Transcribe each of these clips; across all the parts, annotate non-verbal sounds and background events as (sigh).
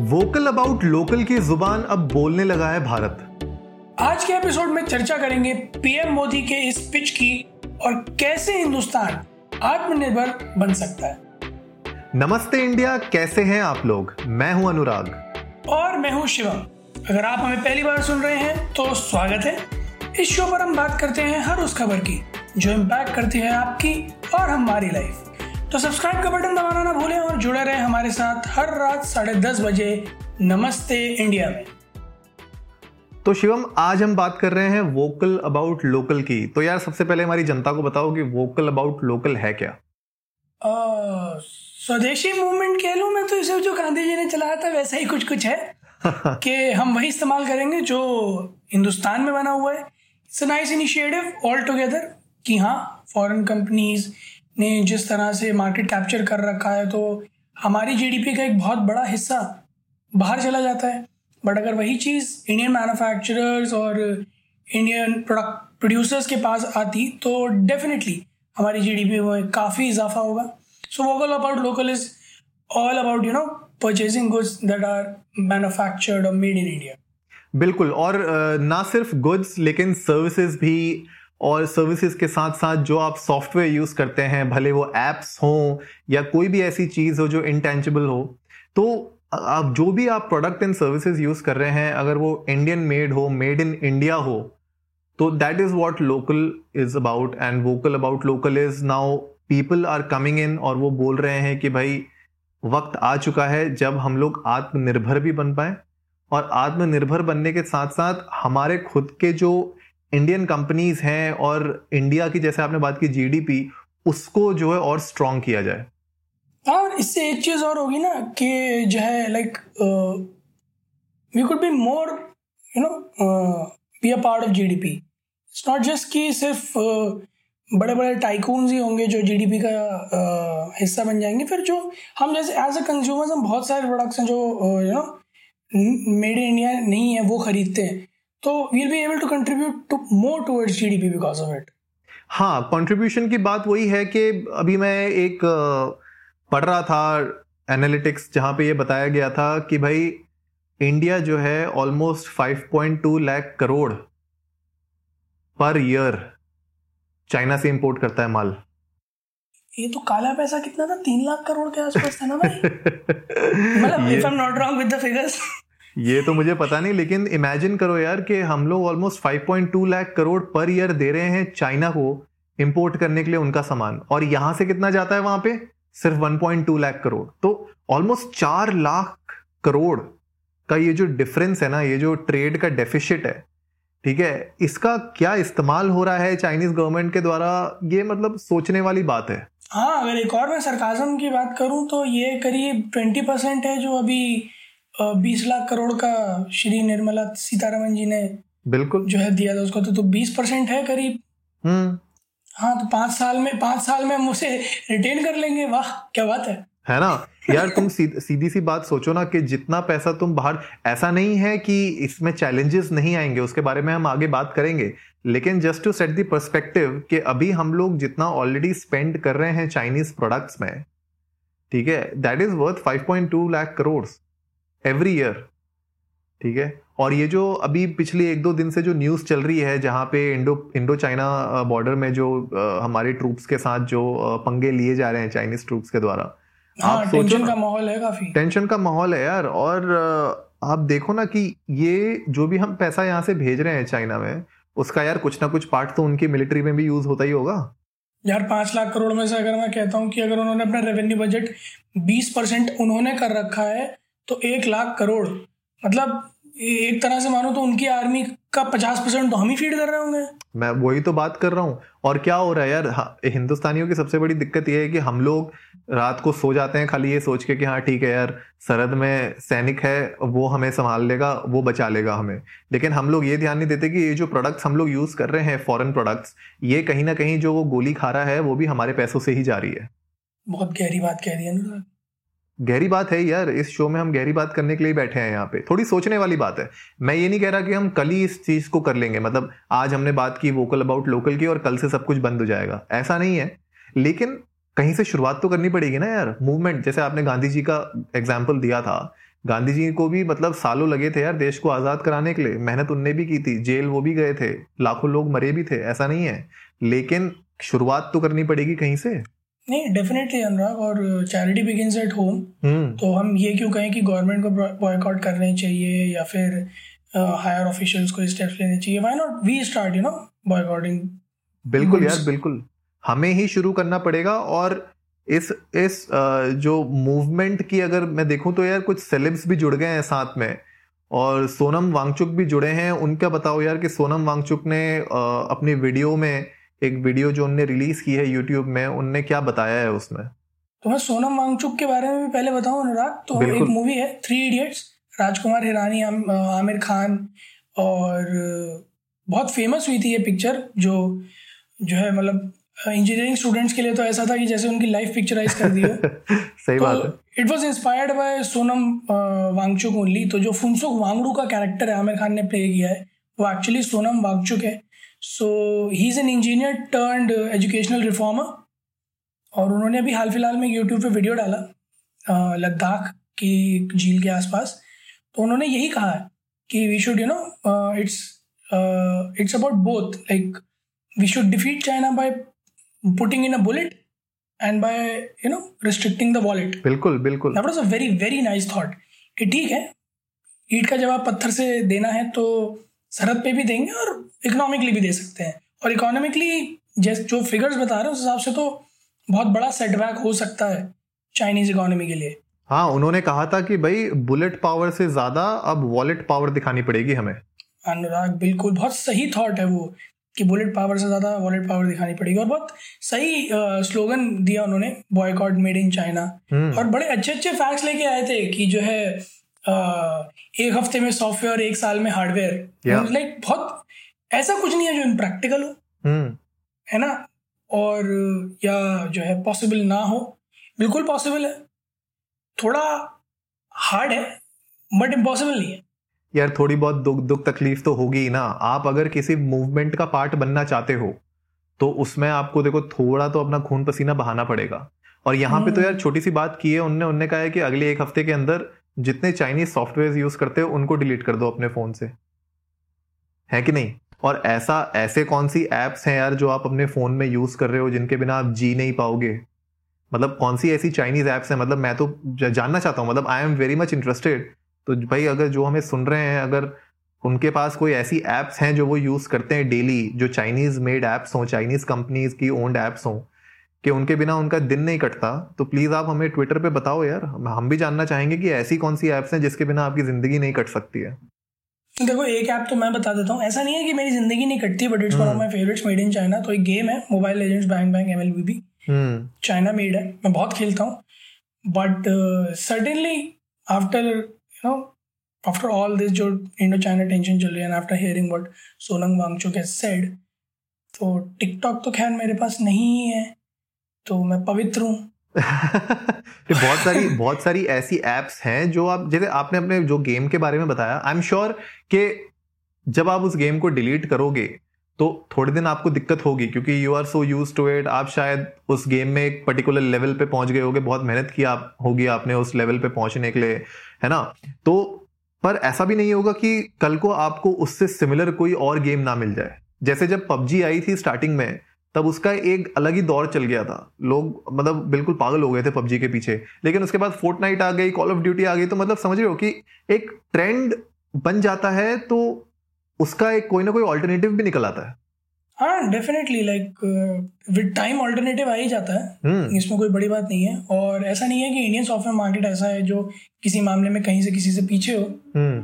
Vocal about local की ज़ुबान अब बोलने लगा है भारत। आज के एपिसोड में चर्चा करेंगे पीएम मोदी के इस पिच की और कैसे हिंदुस्तान आत्मनिर्भर बन सकता है। नमस्ते इंडिया कैसे हैं आप लोग? मैं हूँ अनुराग। और मैं हूँ शिवम अगर आप हमें पहली बार सुन रहे हैं तो स्वागत है। इस शो पर हम बात करते हैं हर उस खबर की जो इम्पैक्ट करती है आपकी और हमारी लाइफ तो सब्सक्राइब का बटन दबाना ना भूलें और जुड़े रहें हमारे साथ हर रात साढ़े दस बजे नमस्ते इंडिया। में तो शिवम आज हम बात कर रहे हैं वोकल अबाउट लोकल की। तो यार सबसे पहले हमारी जनता को बताओ कि वोकल अबाउट लोकल है क्या? स्वदेशी मूवमेंट कह लूँ मैं तो इसे जो गांधी जी ने चलाया था वैसा ही कुछ कुछ है (laughs) कि हम वही इस्तेमाल करेंगे जो हिंदुस्तान में बना हुआ है। It's nice initiative all together कि हाँ फॉरेन कंपनीज़ ने जिस तरह से मार्केट कैप्चर कर रखा है तो हमारी जीडीपी का एक बहुत बड़ा हिस्सा बाहर चला जाता है। बट अगर वही चीज़ इंडियन मैन्युफैक्चरर्स और इंडियन प्रोडक्ट प्रोड्यूसर्स के पास आती तो डेफिनेटली हमारी जीडीपी में काफ़ी इजाफा होगा। So vocal about local is all about you know purchasing goods that are manufactured और मेड इन इंडिया बिल्कुल, और ना सिर्फ़ गुड्स लेकिन सर्विसेज़ भी और सर्विसेज़ के साथ साथ जो आप सॉफ्टवेयर यूज़ करते हैं, भले वो एप्स हों या कोई भी ऐसी चीज़ हो जो इंटेंजिबल हो तो आप जो भी आप प्रोडक्ट एंड सर्विसेज़ यूज़ कर रहे हैं, अगर वो इंडियन मेड हो मेड इन इंडिया हो तो that is what local is about and vocal about local is now people are coming in और वो बोल रहे हैं कि भाई, वक्त आ चुका है जब हम लोग आत्मनिर्भर भी बन पाए और आत्मनिर्भर बनने के साथ साथ हमारे खुद के जो इंडियन कंपनीज़ हैं और इंडिया की जैसे आपने बात की जीडीपी उसको जो है और स्ट्रॉन्ग किया जाए। और इससे एक चीज़ और होगी ना कि जो है like we could be more you know be a part of GDP it's not just कि सिर्फ़ बड़े बड़े टाइकून्स ही होंगे जो जीडीपी का uh, हिस्सा बन जाएँगे। फिर जो हम जैसे एज अ कंज्यूमर्स हम बहुत सारे प्रोडक्ट्स हैं जो you know made in India नहीं है वो खरीदते हैं। तो we'll be able to contribute to more towards GDP because of it. हाँ कंट्रीब्यूशन की बात वही है कि अभी मैं एक पढ़ रहा था एनालिटिक्स जहाँ पे ये बताया गया था कि भाई इंडिया जो है almost 5.2 lakh crore per year China से इंपोर्ट करता है माल। ये तो काला पैसा कितना था? तीन लाख करोड़ के आसपास था ना भाई। (laughs) मतलब if I am not wrong with the figures ये तो मुझे पता नहीं, लेकिन इमेजिन करो यार कि हम लोग almost 5.2 lakh crore per year दे रहे हैं चाइना को इंपोर्ट करने के लिए उनका सामान। और यहाँ से कितना जाता है वहाँ पे? सिर्फ़ 1.2 लाख करोड़ तो ऑलमोस्ट चार लाख करोड़ का ये जो डिफरेंस है ना, ये जो ट्रेड का डेफिशिट है, ठीक है, इसका क्या इस्तेमाल हो रहा है चाइनीज़ गवर्नमेंट के द्वारा? ये मतलब सोचने वाली बात है। हाँ अगर एक और मैं सरकाजम की बात करूँ तो ये करीब ट्वेंटी परसेंट है जो अभी बीस लाख करोड़ का श्री निर्मला सीतारमन जी ने बिल्कुल। जो है दिया था उसको तो, तो बीस परसेंट है करीब। हम्म। हाँ तो पाँच साल में पाँच साल में हम उसे रिटेन कर लेंगे। वाह क्या बात है। है ना? यार तुम सीध, सीधी सी बात सोचो ना कि जितना पैसा तुम बाहर ऐसा नहीं है कि इसमें चैलेंजेस नहीं आएँगे उसके बारे में हम आगे बात करेंगे। लेकिन just to set the perspective कि अभी हम लोग जितना ऑलरेडी स्पेंड कर रहे हैं चाइनीज़ प्रोडक्ट्स में ठीक है? That is worth 5.2 lakh crore every year ठीक है? और ये जो अभी पिछले एक दो दिन से जो न्यूज़ चल रही है जहाँ पे इंडो इंडो चाइना बॉर्डर में जो हमारे ट्रूप्स के साथ जो पंगे लिए जा रहे हैं चाइनीज़ ट्रूप्स के द्वारा। हाँ, आप टेंशन का माहौल है काफ़ी। टेंशन का माहौल है यार और आप देखो ना कि ये जो भी हम पैसा यहाँ से भेज रहे हैं चाइना में उसका यार कुछ ना कुछ पार्ट तो उनकी मिलिट्री में भी यूज़ होता ही होगा। यार पाँच लाख करोड़ में से अगर मैं कहता हूँ कि अगर उन्होंने अपना रेवेन्यू बजट बीस परसेंट उन्होंने कर रखा है तो एक लाख करोड़। मतलब एक तरह से मानो तो उनकी आर्मी का पचास परसेंट तो हम ही फ़ीड कर रहे होंगे। मैं वही तो बात कर रहा हूँ। और क्या हो रहा है यार हिंदुस्तानियों की सबसे बड़ी दिक्कत यह है कि हम लोग रात को सो जाते हैं खाली ये सोच के कि हाँ ठीक है यार सरहद में सैनिक है वो हमें संभाल लेगा वो बचा लेगा हमें। लेकिन हम लोग ये ध्यान नहीं देते कि ये जो प्रोडक्ट्स हम लोग यूज़ कर रहे हैं फॉरेन प्रोडक्ट्स ये कहीं ना कहीं जो वो गोली खा रहा है वो भी हमारे पैसों से ही जा रही है। बहुत गहरी बात कह रही है गहरी बात है यार, इस शो में हम गहरी बात करने के लिए बैठे हैं यहाँ पे। थोड़ी सोचने वाली बात है। मैं ये नहीं कह रहा कि हम कल ही इस चीज़ को कर लेंगे मतलब आज हमने बात की वोकल अबाउट लोकल की और कल से सब कुछ बंद हो जाएगा। ऐसा नहीं है। लेकिन कहीं से शुरुआत तो करनी पड़ेगी ना यार मूवमेंट जैसे आपने गांधी जी का एग्ज़ाम्पल दिया था। गांधी जी को भी मतलब सालों लगे थे यार देश को आज़ाद कराने के लिए। मेहनत उनने भी की थी, जेल वो भी गए थे, लाखों लोग मरे भी थे, ऐसा नहीं है। लेकिन शुरुआत तो करनी पड़ेगी कहीं से। नहीं डेफिनेटली अनुराग और चैरिटी बिगिंस एट होम तो हम ये क्यों कहें कि गवर्नमेंट को बॉयकॉट करने चाहिए या फिर हायर uh, ऑफिशियल्स को स्टेप्स लेने चाहिए. Why not we start you know boycotting बिल्कुल यार बिल्कुल। हमें ही शुरू करना पड़ेगा और इस इस जो मूवमेंट की अगर मैं देखूँ तो यार कुछ सेलिब्स भी जुड़ गए हैं साथ में और सोनम वांगचुक भी जुड़े हैं। उनका बताओ यार कि सोनम वांगचुक ने अपनी वीडियो में एक वीडियो जो उनने रिलीज़ की है यूट्यूब में उनने क्या बताया है उसमें? तो मैं सोनम वांगचुक के बारे में भी पहले बताऊँ अनुराग तो एक मूवी है थ्री इडियट्स राजकुमार हिरानी आमिर खान और बहुत फ़ेमस हुई थी ये पिक्चर जो जो है मतलब इंजीनियरिंग स्टूडेंट्स के लिए तो ऐसा था कि जैसे उनकी लाइफ पिक्चराइज कर दी (laughs) है। सही तो बात है। It was inspired by Sonam Wangchuk only तो जो फुनसुक वांगड़ू का कैरेक्टर है आमिर खान ने प्ले किया है वो एक्चुअली सोनम वांगचुक है। So he is an engineer turned educational reformer और उन्होंने अभी हाल फ़िलहाल में यूट्यूब पे वीडियो डाला लद्दाख की झील के आसपास। तो उन्होंने यही कहा है कि we should you know it's it's about both like we should defeat China by putting in a bullet and by you know restricting the wallet. बिल्कुल बिल्कुल। That was a very very nice thought कि ठीक है ईट का जवाब पत्थर से देना है तो सरहद पे भी देंगे और इकोनॉमिकली भी दे सकते हैं। और इकोनॉमिकली जैसे जो फिगर्स बता रहे हैं उस हिसाब से तो बहुत बड़ा सेटबैक हो सकता है चाइनीज़ इकोनॉमी के लिए। हाँ उन्होंने कहा था कि भाई बुलेट पावर से ज़्यादा अब वॉलेट पावर दिखानी पड़ेगी हमें। अनुराग बिल्कुल बहुत सही थॉट है वो कि बुलेट पावर से ज़्यादा वॉलेट पावर दिखानी पड़ेगी। और बहुत सही स्लोगन दिया उन्होंने बॉयकॉट मेड इन चाइना और बड़े अच्छे अच्छे फैक्ट्स लेके आए थे कि जो है आ, एक हफ़्ते में सॉफ्टवेयर एक साल में हार्डवेयर। लाइक बहुत ऐसा कुछ नहीं है जो इम्प्रैक्टिकल हो। हम्म। है ना? और या जो है पॉसिबल ना हो। बिल्कुल पॉसिबल है। थोड़ा हार्ड है बट इम्पॉसिबल नहीं है। यार थोड़ी बहुत दुख दुख तकलीफ़ तो होगी ही ना। आप अगर किसी मूवमेंट का पार्ट बनना चाहते हो तो उसमें आपको देखो थोड़ा तो अपना खून पसीना बहाना पड़ेगा। और यहाँ पे तो यार हम्म। छोटी सी बात की है उनने उनने कहा है कि अगले एक हफ़्ते के अंदर जितने चाइनीज़ सॉफ्टवेयर यूज़ करते हो, उनको डिलीट कर दो अपने फ़ोन से। है कि नहीं? और ऐसा, ऐसे कौन सी एप्स हैं यार जो आप अपने फ़ोन में यूज़ कर रहे हो जिनके बिना आप जी नहीं पाओगे? मतलब कौन सी ऐसी चाइनीज़ एप्स हैं? मतलब मैं तो जानना चाहता हूँ। मतलब I am very much interested तो भाई अगर जो हमें सुन रहे हैं, अगर उनके पास कोई ऐसी एप्स हैं जो वो यूज़ करते हैं डेली जो चाइनीज़ मेड एप्स हों चाइनीज़ कंपनीज़ की ओन्ड एप्स हों कि उनके बिना उनका दिन नहीं कटता। तो प्लीज़ आप हमें ट्विटर पे बताओ यार। हम भी जानना चाहेंगे कि ऐसी कौन सी एप्स हैं जिसके बिना आपकी ज़िंदगी नहीं कट सकती है। देखो एक ऐप तो मैं बता देता हूँ। ऐसा नहीं है कि मेरी ज़िंदगी नहीं कटती but it's one of my favourites made in China तो एक गेम है Mobile Legends Bang Bang MLBB China made है। मैं बहुत खेलता हूँ। But certainly after you know after all this जो इंडो चाइना टेंशन चल रही है after hearing what Sonam Wangchuk has said तो टिकटॉक तो खैर मेरे पास नहीं है। तो मैं पवित्र हूँ। (laughs) बहुत सारी बहुत सारी ऐसी एप्स हैं जो आप, जैसे आपने अपने जो गेम के बारे में बताया आई एम श्योर कि जब आप उस गेम को डिलीट करोगे तो थोड़े दिन आपको दिक्कत होगी क्योंकि you are so use to it आप शायद उस गेम में एक पर्टिकुलर लेवल पे पहुँच गए होगे, बहुत मेहनत की आप, होगी आपने उस लेवल पे पहुँचने के लिए, है ना? तो पर ऐसा भी नहीं होगा कि कल को आपको उससे सिमिलर कोई और गेम ना मिल जाए। जैसे जब पबजी आई थी स्टार्टिंग में तब उसका एक अलग ही दौर चल गया था। लोग मतलब बिल्कुल पागल हो गए थे पबजी के पीछे। लेकिन उसके बाद फोर्ट आ गई कॉल ऑफ़ ड्यूटी आ गई तो मतलब समझ रहे हो कि एक ट्रेंड बन जाता है तो उसका एक कोई ना कोई ऑल्टरनेटिव भी निकल आता है। हाँ definitely like with time alternative आ ही जाता है। हम्म। इसमें कोई बड़ी बात नहीं है। और ऐसा नहीं है कि इंडियन सॉफ्टवेयर मार्केट ऐसा है जो किसी मामले में कहीं से किसी से पीछे हो। हम्म।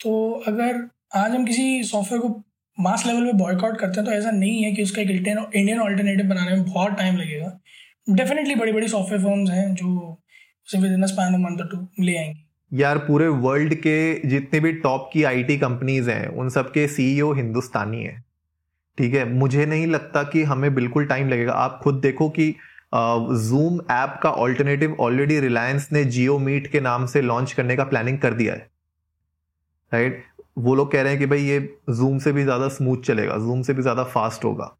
तो अगर आज हम किसी सॉफ्टवेयर को मास लेवल पे बॉयकआउट करते हैं तो ऐसा नहीं है कि उसका एक इंडियन ऑल्टरनेटिव बनाने में बहुत टाइम लगेगा। डेफिनेटली बड़ी बड़ी सॉफ्टवेयर फर्म्स हैं जो within span of month to ले आएँगी। यार, पूरे वर्ल्ड के जितने भी टॉप की आईटी कंपनीज़ हैं, उन सबके सीईओ हिंदुस्तानी है। ठीक है? मुझे नहीं लगता कि हमें बिल्कुल टाइम लगेगा। आप खुद देखो कि जूम ऐप का ऑल्टरनेटिव ऑलरेडी रिलायंस ने जियो मीट के नाम से लॉन्च करने का प्लानिंग कर दिया है। राइट वो लोग कह रहे हैं कि भाई ये जूम से भी ज़्यादा स्मूथ चलेगा जूम से भी ज़्यादा फास्ट होगा,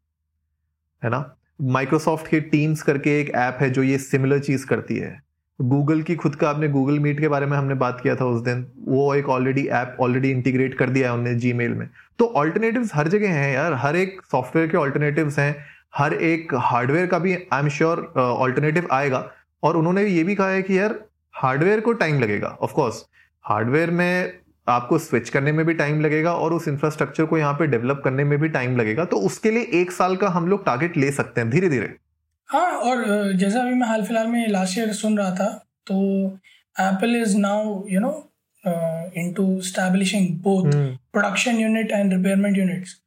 है ना? माइक्रोसॉफ्ट के टीम्स करके एक ऐप है जो ये सिमिलर चीज़ करती है। गूगल की खुद का आपने गूगल मीट के बारे में हमने बात किया था उस दिन, वो एक ऑलरेडी ऐप ऑलरेडी इंटीग्रेट कर दिया है उन्होंने जी में। तो ऑल्टरनेटिव हर जगह हैं यार, हर एक सॉफ्टवेयर के ऑल्टरनेटिव हैं, हर एक हार्डवेयर का भी आई एम श्योर ऑल्टरनेटिव आएगा। और उन्होंने ये भी कहा है कि यार हार्डवेयर को टाइम लगेगा ऑफकोर्स हार्डवेयर में आपको स्विच करने में भी टाइम लगेगा और उस इंफ्रास्ट्रक्चर को यहाँ पे डेवलप करने में भी टाइम लगेगा तो उसके लिए एक साल का हम लोग टारगेट ले सकते हैं धीरे धीरे हाँ और जैसा अभी मैं हाल फ़िलहाल में लास्ट ईयर सुन रहा था तो Apple is now you know into establishing both production unit and repairment units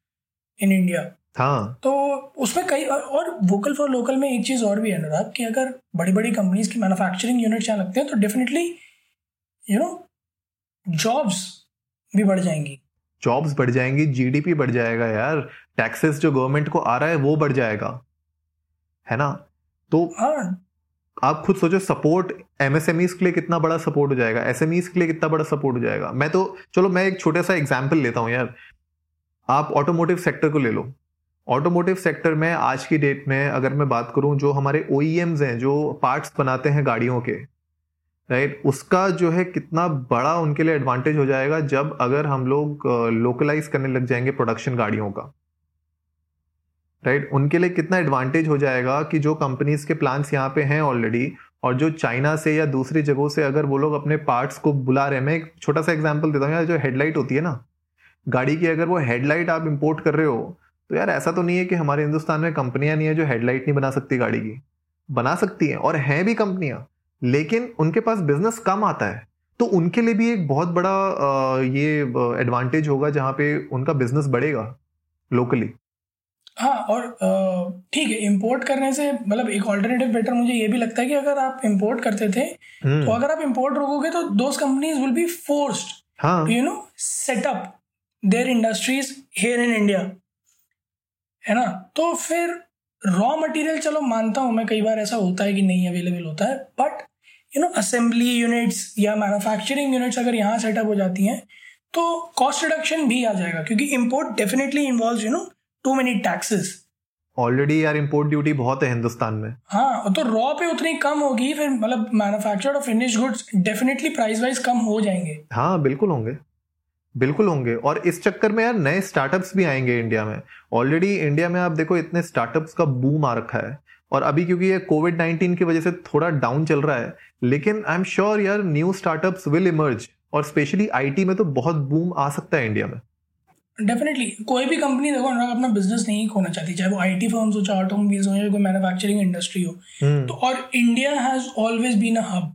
in India हाँ। तो उसमें कई और वोकल फॉर लोकल में एक चीज़ और भी है अनुराग कि अगर बड़ी बड़ी कंपनीज़ की मैन्युफैक्चरिंग यूनिट्स यहाँ लगते हैं तो डेफिनेटली यू नो जॉब्स भी बढ़ जाएँगी। जॉब्स बढ़ जाएँगी जीडीपी बढ़ जाएगा यार। टैक्सेस जो गवर्नमेंट को आ रहा है वो बढ़ जाएगा। है ना? तो हाँ। आप खुद सोचो सपोर्ट एमएसएमईज के लिए कितना बड़ा सपोर्ट हो जाएगा? एसएमईज के लिए कितना बड़ा सपोर्ट हो जाएगा? मैं तो चलो मैं एक छोटा सा एग्ज़ाम्पल लेता हूँ यार। आप ऑटोमोटिव सेक्टर को ले लो। ऑटोमोटिव सेक्टर में आज की डेट में अगर मैं बात करूँ जो हमारे ओ हैं जो पार्ट्स बनाते हैं गाड़ियों के राइट उसका जो है कितना बड़ा उनके लिए एडवांटेज हो जाएगा जब अगर हम लोग लोकलाइज करने लग जाएँगे प्रोडक्शन गाड़ियों का। राइट उनके लिए कितना एडवांटेज हो जाएगा कि जो कंपनीज़ के प्लान्स यहाँ पे हैं ऑलरेडी और जो चाइना से या दूसरी जगहों से अगर वो लोग अपने पार्ट्स को बुला रहे हैं। मैं एक छोटा सा एग्ज़ाम्पल देता हूँ यार, जो हेडलाइट होती है ना। गाड़ी की अगर वो हेडलाइट आप इम्पोर्ट कर रहे हो तो यार ऐसा तो नहीं है कि हमारे हिंदुस्तान में कंपनियाँ नहीं है जो हेडलाइट नहीं बना सकती गाड़ी की। बना सकती हैं और हैं भी कंपनियाँ लेकिन उनके पास बिज़नेस कम आता है। तो उनके लिए भी एक बहुत बड़ा ये एडवांटेज होगा जहाँ पे उनका बिज़नेस बढ़ेगा लोकली हाँ और ठीक है इंपोर्ट करने से मतलब एक ऑल्टरनेटिव बेटर मुझे ये भी लगता है कि अगर आप इंपोर्ट करते थे हम्म। तो अगर आप इंपोर्ट रोकोगे तो those companies will be forced you know set up their industries here in India है ना? तो फिर रॉ मटेरियल चलो मानता हूँ मैं कई बार ऐसा होता है कि नहीं अवेलेबल होता है but you know assembly units या मैन्युफैक्चरिंग यूनिट्स अगर यहाँ सेटअप हो जाती हैं तो कॉस्ट रिडक्शन भी आ जाएगा क्योंकि import definitely involve you know too many taxes already यार इंपोर्ट ड्यूटी बहुत है हिंदुस्तान में। हाँ तो रॉ पे उतनी कम होगी फिर मतलब मैन्युफैक्चर्ड और finish goods definitely price wise कम हो जाएँगे। हाँ बिल्कुल होंगे। बिल्कुल होंगे। और इस चक्कर में यार नए स्टार्टअप्स भी आएँगे इंडिया में। ऑलरेडी इंडिया में आप देखो इतने स्टार्टअप्स का बूम आ रखा है। और अभी क्योंकि ये कोविड नाइनटीन की वजह से थोड़ा डाउन चल रहा है लेकिन आई एम श्योर यार न्यू स्टार्टअप्स विल इमर्ज और स्पेशली आईटी में तो बहुत बूम आ सकता है इंडिया में। डेफिनेटली कोई भी कंपनी देखो अनुराग अपना बिज़नेस नहीं खोना चाहती चाहे वो आई टी फर्म्स हो चाहे ऑटोमोबाइल्स हो या कोई मैन्युफैक्चरिंग इंडस्ट्री हो। हम्म। तो और India has always been a hub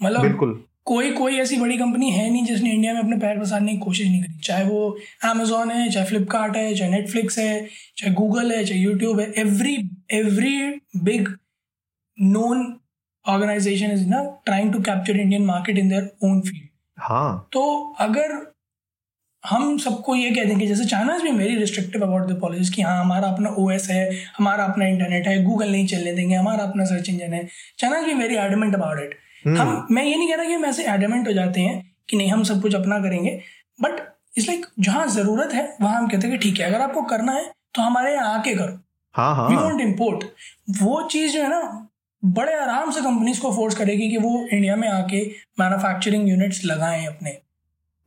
मतलब बिल्कुल। कोई कोई ऐसी बड़ी कंपनी है नहीं जिसने इंडिया में अपने पैर पसारने की कोशिश नहीं करी। चाहे वो अमेजोन है चाहे फ्लिपकार्ट है चाहे नेटफ्लिक्स है चाहे गूगल है चाहे यूट्यूब है every every big known organisation is ना trying to capture Indian market in their own field हाँ। तो अगर हम सबको ये कह देंगे जैसे चाइना इज़ भी very restrictive about the policies कि हाँ हमारा अपना OS है हमारा अपना इंटरनेट है गूगल नहीं चलने देंगे हमारा अपना सर्च इंजन है। चाइना इज़ भी वेरी एडमेंट अबाउट इट हम मैं ये नहीं कह रहा कि हम ऐसे एडमेंट हो जाते हैं कि नहीं हम सब कुछ अपना करेंगे बट इस लाइक जहाँ ज़रूरत है वहाँ हम कहते हैं कि ठीक है अगर आपको करना है तो हमारे यहाँ आके करो। हाँ हाँ। वी वॉन्ट इम्पोर्ट वो चीज़ जो है ना बड़े आराम से कंपनीज़ को फोर्स करेगी कि वो इंडिया में आके मैन्युफैक्चरिंग यूनिट्स लगाएँ अपने।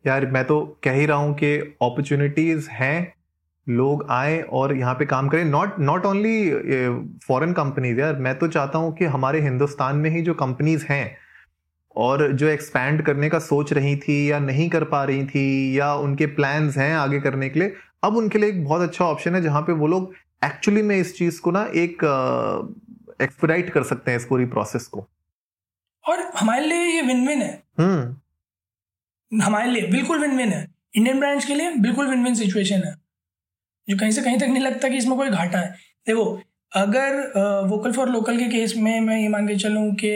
यार मैं तो कह ही रहा हूँ कि अपॉर्चुनिटीज़ हैं लोग आए और यहाँ पे काम करें। Not not only foreign companies यार मैं तो चाहता हूँ कि हमारे हिंदुस्तान में ही जो कंपनीज़ हैं और जो एक्सपैंड करने का सोच रही थी या नहीं कर पा रही थी या उनके प्लान्स हैं आगे करने के लिए अब उनके लिए एक बहुत अच्छा ऑप्शन है जहाँ पे वो लोग एक्चुअली में इस चीज़ को ना एक एक्सपेडाइट कर सकते हैं इस पूरी प्रोसेस को। और हमारे लिए ये विन विन है। हम्म। हमारे लिए बिल्कुल विन विन है। इंडियन ब्रांड्स के लिए बिल्कुल विन विन सिचुएशन है। जो कहीं से कहीं तक नहीं लगता कि इसमें कोई घाटा है। देखो अगर वोकल फॉर लोकल के केस में मैं ये मान के चलूँ कि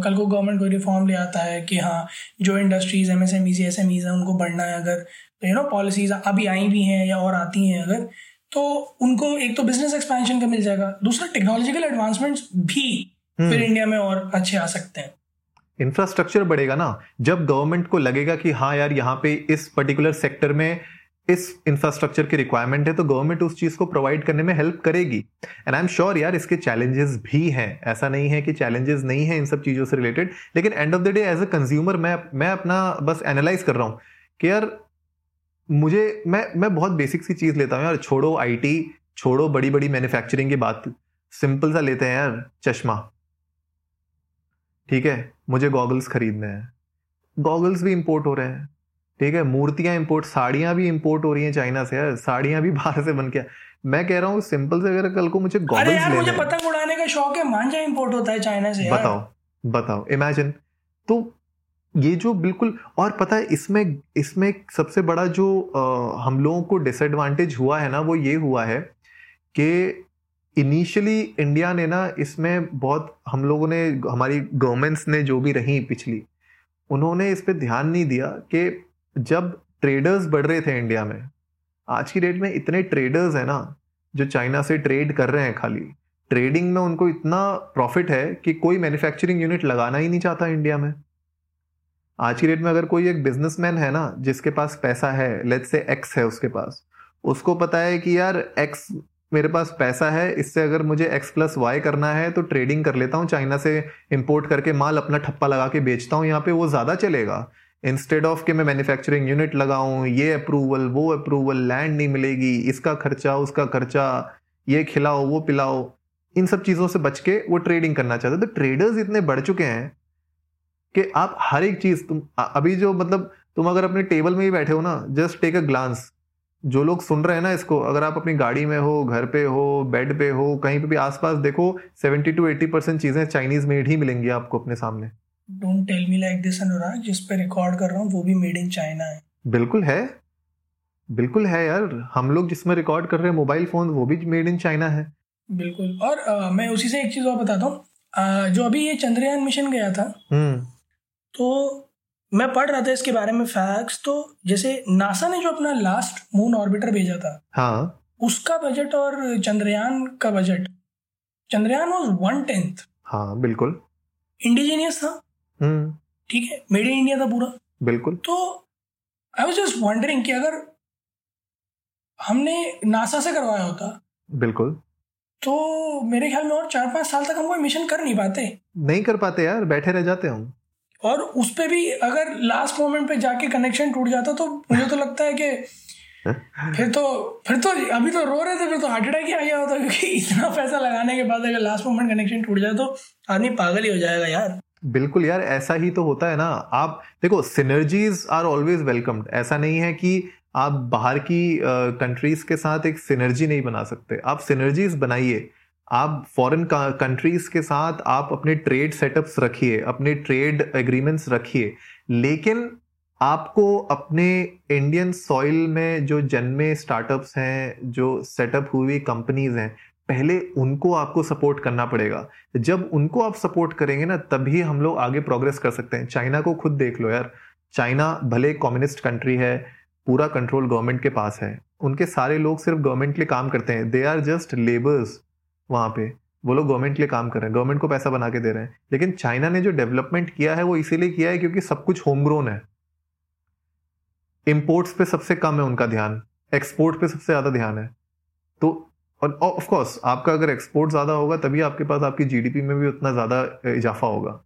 कल को गवर्नमेंट कोई रिफॉर्म ले आता है कि हाँ जो industries M S M E S M हैं उनको बढ़ना है अगर यू नो पॉलिसीज़ अभी आई भी हैं या और आती हैं अगर तो उनको एक तो बिज़नेस एक्सपेंशन का मिल जाएगा दूसरा टेक्नोलॉजिकल एडवांसमेंट्स भी हम्म। फिर इंडिया में और अच्छे आ सकते हैं इंफ्रास्ट्रक्चर बढ़ेगा ना जब गवर्नमेंट को लगेगा कि हाँ यार यहाँ पे इस पर्टिकुलर सेक्टर में इस इंफ्रास्ट्रक्चर की रिक्वायरमेंट है तो गवर्नमेंट उस चीज़ को प्रोवाइड करने में हेल्प करेगी। एंड आई एम श्योर यार इसके चैलेंजेस भी हैं। ऐसा नहीं है कि चैलेंजेस नहीं है इन सब चीज़ों से रिलेटेड लेकिन end of the day as a consumer मैं मैं अपना बस एनालाइज कर रहा हूँ कि यार मुझे, मैं मैं बहुत बेसिक सी चीज़ लेता हूँ यार। छोड़ो आईटी छोड़ो बड़ी बड़ी मैन्युफैक्चरिंग की बात। सिंपल सा लेते हैं यार, चश्मा। ठीक है? मुझे गॉगल्स खरीदने हैं। गॉगल्स भी इंपोर्ट हो रहे हैं। ठीक है मूर्तियाँ इंपोर्ट साड़ियाँ भी इंपोर्ट हो रही हैं चाइना से यार साड़ियाँ भी बाहर से बन के। मैं कह रहा हूँ सिंपल से अगर कल को मुझे अरे यार मुझे पतंग उड़ाने का शौक है मांझा इंपोर्ट होता है चाइना से यार। बताओ बताओ इमेजिन तो ये जो बिल्कुल और पता है इसमें इसमें सबसे बड़ा जो आ, हम लोगों को डिसएडवांटेज हुआ है ना वो ये हुआ है कि इनिशियली इंडिया ने ना इसमें बहुत हम लोगों ने हमारी गवर्नमेंट्स ने जो भी रही पिछली उन्होंने इस पर ध्यान नहीं दिया कि जब ट्रेडर्स बढ़ रहे थे इंडिया में, आज की डेट में इतने ट्रेडर्स हैं ना, जो चाइना से ट्रेड कर रहे हैं खाली। ट्रेडिंग में उनको इतना प्रॉफिट है कि कोई मैन्युफैक्चरिंग यूनिट लगाना ही नहीं चाहता इंडिया में। आज की डेट में अगर कोई एक बिजनेसमैन है ना, जिसके पास पैसा है लेट से एक्स है उसके पास, उसको पता है कि यार एक्स मेरे पास पैसा है, इससे अगर मुझे एक्स प्लस वाई करना है तो ट्रेडिंग कर लेता हूँ चाइना से इंपोर्ट करके माल अपना ठप्पा लगा के बेचता हूँ, यहाँ पे वो ज़्यादा चलेगा। इंस्टेड ऑफ़ कि मैं मैन्युफैक्चरिंग यूनिट लगाऊँ, ये अप्रूवल वो अप्रूवल लैंड नहीं मिलेगी, इसका खर्चा, उसका खर्चा, ये खिलाओ, वो पिलाओ, इन सब चीज़ों से बच के वो ट्रेडिंग करना चाहते तो ट्रेडर्स इतने बढ़ चुके हैं कि आप हर एक चीज़, तुम अभी जो मतलब तुम अगर अपने टेबल में ही बैठे हो ना जस्ट टेक अ ग्लांस जो लोग सुन रहे हैं ना इसको, अगर आप अपनी गाड़ी में हो, घर पे हो बेड पे हो, कहीं पे भी आसपास देखो सेवेंटी टू एट्टी परसेंट चीज़ें चाइनीज़ मेड ही मिलेंगी आपको अपने सामने। Don't tell me like this Anurag जिस पे रिकॉर्ड कर रहा हूँ वो भी मेड इन चाइना है। बिल्कुल है। बिल्कुल है यार। हम लोग जिसमें रिकॉर्ड कर रहे हैं मोबाइल फ़ोन वो भी मेड इन चाइना है। बिल्कुल। और आ, मैं उसी से एक चीज़ और बताता हूँ। जो अभी ये चंद्रयान मिशन गया था हम्म। तो मैं पढ़ रहा था इसके बारे में फैक्ट्स तो जैसे नासा ने जो अपना लास्ट मून ऑर्बिटर भेजा था हाँ। उसका बजट और चंद्रयान का budget Chandrayaan was one tenth हाँ बिल्कुल। इंडिजीनियस था। ठीक है? मेड इन इंडिया था पूरा। बिल्कुल। तो आई वॉज़ जस्ट वंडरिंग कि अगर हमने नासा से करवाया होता बिल्कुल। तो मेरे ख्याल में और चार पाँच साल तक हम कोई मिशन कर नहीं पाते। नहीं कर पाते यार बैठे रह जाते हम। और उस पर भी अगर लास्ट मोमेंट पे जाके कनेक्शन टूट जाता तो मुझे तो लगता है कि (laughs) फिर तो फिर तो अभी तो रो रहे थे फिर तो हार्ट अटैक ही आ गया होता क्योंकि इतना पैसा लगाने के बाद अगर लास्ट मोमेंट कनेक्शन टूट जाए तो आदमी पागल ही हो जाएगा यार। बिल्कुल यार ऐसा ही तो होता है ना। आप देखो सिनर्जीज आर ऑलवेज वेलकम्ड ऐसा नहीं है कि आप बाहर की कंट्रीज़ uh, के साथ एक सिनर्जी नहीं बना सकते। आप सिनर्जीज बनाइए। आप फॉरेन कंट्रीज़ के साथ आप अपने ट्रेड सेटअप्स रखिए अपने ट्रेड एग्रीमेंट्स रखिए। लेकिन आपको अपने इंडियन सॉइल में जो जन्मे स्टार्टअप्स हैं जो सेटअप हुई कंपनीज़ हैं पहले उनको आपको सपोर्ट करना पड़ेगा। जब उनको आप सपोर्ट करेंगे ना, तभी हम लोग आगे प्रोग्रेस कर सकते हैं। चाइना को खुद देख लो यार। चाइना भले कम्युनिस्ट कंट्री है, पूरा कंट्रोल गवर्नमेंट के पास है। उनके सारे लोग सिर्फ़ गवर्नमेंट के लिए काम करते हैं। दे आर जस्ट लेबर्स वहाँ पे। वो लोग गवर्नमेंट के लिए काम कर रहे हैं। गवर्नमेंट को पैसा बना के दे रहे हैं। लेकिन चाइना ने जो डेवलपमेंट किया है, वो इसीलिए किया है क्योंकि सब कुछ होम ग्रोन है। इंपोर्ट्स पे सबसे कम है उनका ध्यान। एक्सपोर्ट पे सबसे ज़्यादा ध्यान है। तो और ऑफ़ कोर्स आपका अगर एक्सपोर्ट ज़्यादा होगा, तभी आपके पास आपकी जीडीपी में भी उतना ज़्यादा इजाफा होगा।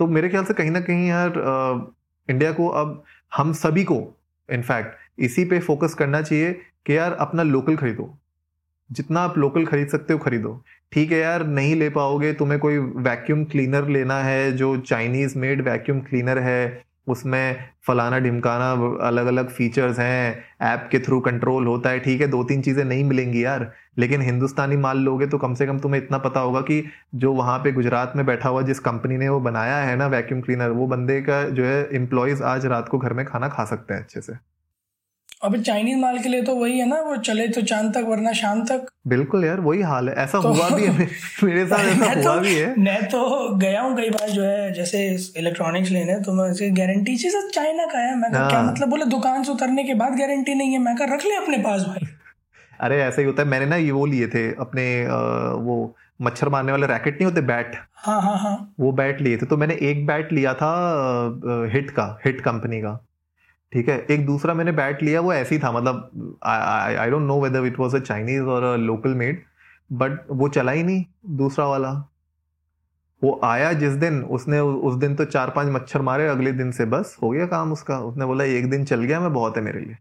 तो मेरे ख्याल से कहीं ना कहीं यार इंडिया को अब हम सभी को इनफैक्ट इसी पे फोकस करना चाहिए कि यार अपना लोकल खरीदो। जितना आप लोकल खरीद सकते हो, खरीदो। ठीक है यार, नहीं ले पाओगे, तुम्हें कोई वैक्यूम क्लीनर लेना है, जो चाइनीज़ मेड वैक्यूम क्लीनर है उसमें फलाना ढिमकाना अलग अलग फीचर्स हैं ऐप के थ्रू कंट्रोल होता है, ठीक है दो तीन चीज़ें नहीं मिलेंगी यार। लेकिन हिंदुस्तानी माल लोगे तो कम से कम तुम्हें इतना पता होगा कि जो वहाँ पे गुजरात में बैठा हुआ जिस कंपनी ने वो बनाया है ना वैक्यूम क्लीनर वो बंदे का जो है एम्प्लॉयज़ आज रात को घर में खाना खा सकते हैं अच्छे से। अभी चाइनीज़ माल के लिए तो वही है ना वो चले तो चाँद तक वरना शाम तक। बिल्कुल यार वही हाल है। ऐसा तो, हुआ भी है मेरे साथ (laughs) ऐसा हुआ तो, भी है। मैं तो गया हूँ कई बार जो है जैसे इलेक्ट्रॉनिक्स लेने तो मैं गारंटी से चाइना का है। मैं क्या हाँ। मतलब बोले दुकान से उतरने के बाद गारंटी नहीं है? मैं कहा रख ले अपने पास भाई। (laughs) अरे ऐसा ही होता है। मैंने ना ये वो लिए थे अपने वो मच्छर मारने वाले रैकेट नहीं होते बैट हाँ हाँ हाँ। वो बैट लिए थे। तो मैंने एक बैट लिया था हिट का हिट कंपनी का। ठीक है एक दूसरा मैंने बैट लिया वो ऐसी था मतलब I don't know whether it was a Chinese और अ लोकल मेड बट वो चला ही नहीं दूसरा वाला। वो आया जिस दिन उसने उस दिन तो चार पाँच मच्छर मारे अगले दिन से बस हो गया काम उसका। उसने बोला एक दिन चल गया मैं बहुत है मेरे लिए।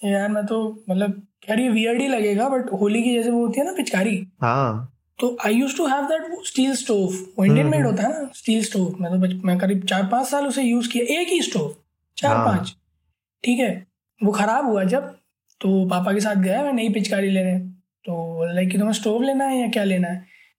यार मैं तो मतलब कह रही वियर्ड ही लगेगा बट होली की जैसे वो होती है ना पिचकारी। हाँ। तो I used to have that steel stove वो इंडियन मेड होता है ना स्टील स्टोव मैं तो मैं करीब चार पाँच साल उसे यूज़ किया एक ही स्टोव चार हाँ. पाँच। ठीक है? वो खराब हुआ जब तो पापा के साथ गया मैं नई पिचकारी लेने। तो लाइक तुम्हें स्टोव लेना है या क्या लेना है?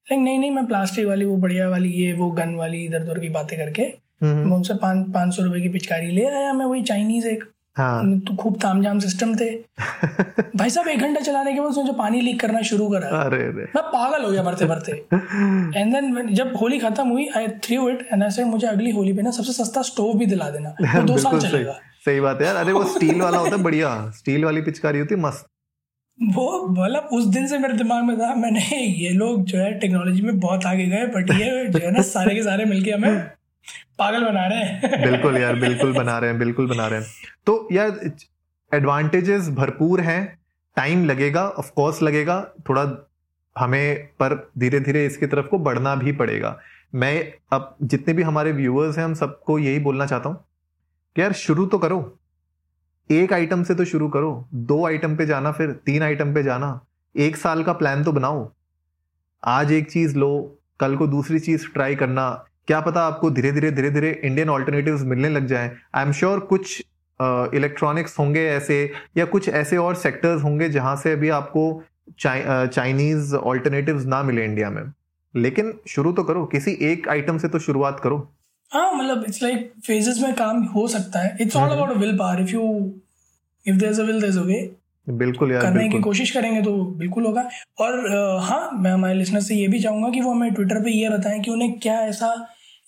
लाइक नहीं नहीं मैं प्लास्टिक वाली वो बढ़िया वाली ये वो गन वाली इधर उधर की बातें करके मैं उनसे पाँच पाँच सौ रुपए की पिचकारी ले आया मैं वही चाइनीज़ एक हाँ. तो खूब तामझाम सिस्टम थे। (laughs) भाई साहब एक घंटा चलाने के बाद उसने जो पानी लीक करना शुरू करा अरे अरे। मैं पागल हो गया भरते भरते एंड देन जब होली खत्म हुई आई थ्रू इट एंड ऐसे मुझे अगली होली पे ना सबसे सस्ता स्टोव भी दिला देना तो दो साल चलेगा। सही बात है यार। अरे वो स्टील वाला होता है बढ़िया। स्टील वाली पिचकारी होती मस्त। वो मतलब उस दिन से मेरे दिमाग में था मैंने ये लोग जो है टेक्नोलॉजी में बहुत आगे गए बट ये जो है ना सारे के सारे मिलके हमें पागल बना रहे हैं। (laughs) बिल्कुल यार, बिल्कुल बना रहे हैं, बिल्कुल बना रहे हैं। तो यार एडवांटेजेस भरपूर हैं टाइम लगेगा ऑफ़ कोर्स लगेगा, थोड़ा हमें पर धीरे धीरे इसकी तरफ़ को बढ़ना भी पड़ेगा। मैं अब जितने भी हमारे व्यूअर्स हैं, हम सबको यही बोलना चाहता हूँ कि यार, शुरू तो करो। एक आइटम से तो शुरू करो। दो आइटम पे जाना फिर, तीन आइटम पे जाना। एक साल का प्लान तो बनाओ। आज एक चीज़ लो, कल को दूसरी चीज़ ट्राई करना। क्या पता आपको धीरे धीरे धीरे धीरे इंडियन ऑल्टरनेटिव मिलने लग जाए। आई एम श्योर कुछ इलेक्ट्रॉनिक्स uh, होंगे ऐसे या कुछ ऐसे और सेक्टर्स होंगे जहाँ से अभी आपको चाइनीज़ ऑल्टरनेटिव ना मिले इंडिया में। लेकिन शुरू तो करो किसी एक आइटम से तो शुरुआत करो। हाँ मतलब इट्स लाइक फेजेस में काम हो सकता है। It's all about will power if you if there is a will there is a way बिल्कुल यार करने बिल्कुल. की कोशिश करेंगे तो बिल्कुल होगा। और हाँ मैं हमारे लिसनर से ये भी चाहूँगा कि वो हमें ट्विटर पे ये बताएँ कि उन्हें क्या ऐसा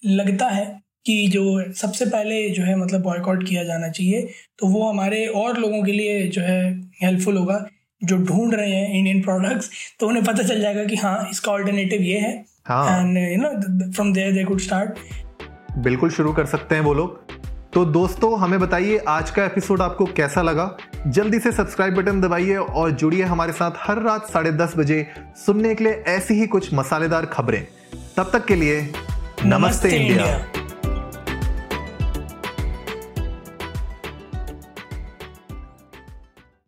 लगता है कि जो सबसे पहले जो है मतलब बॉयकॉट किया जाना चाहिए तो वो हमारे और लोगों के लिए जो है हेल्पफुल होगा जो ढूंढ रहे हैं इंडियन प्रोडक्ट्स तो उन्हें पता चल जाएगा कि हाँ इसका ऑल्टरनेटिव ये है। And you know from there they could start बिल्कुल शुरू कर सकते हैं वो लोग। तो दोस्तों हमें बताइए आज का एपिसोड आपको कैसा लगा? जल्दी से सब्सक्राइब बटन दबाइए और जुड़िए हमारे साथ हर रात साढ़े दस बजे सुनने के लिए ऐसी ही कुछ मसालेदार खबरें तब तक के लिए नमस्ते, नमस्ते इंडिया, इंडिया।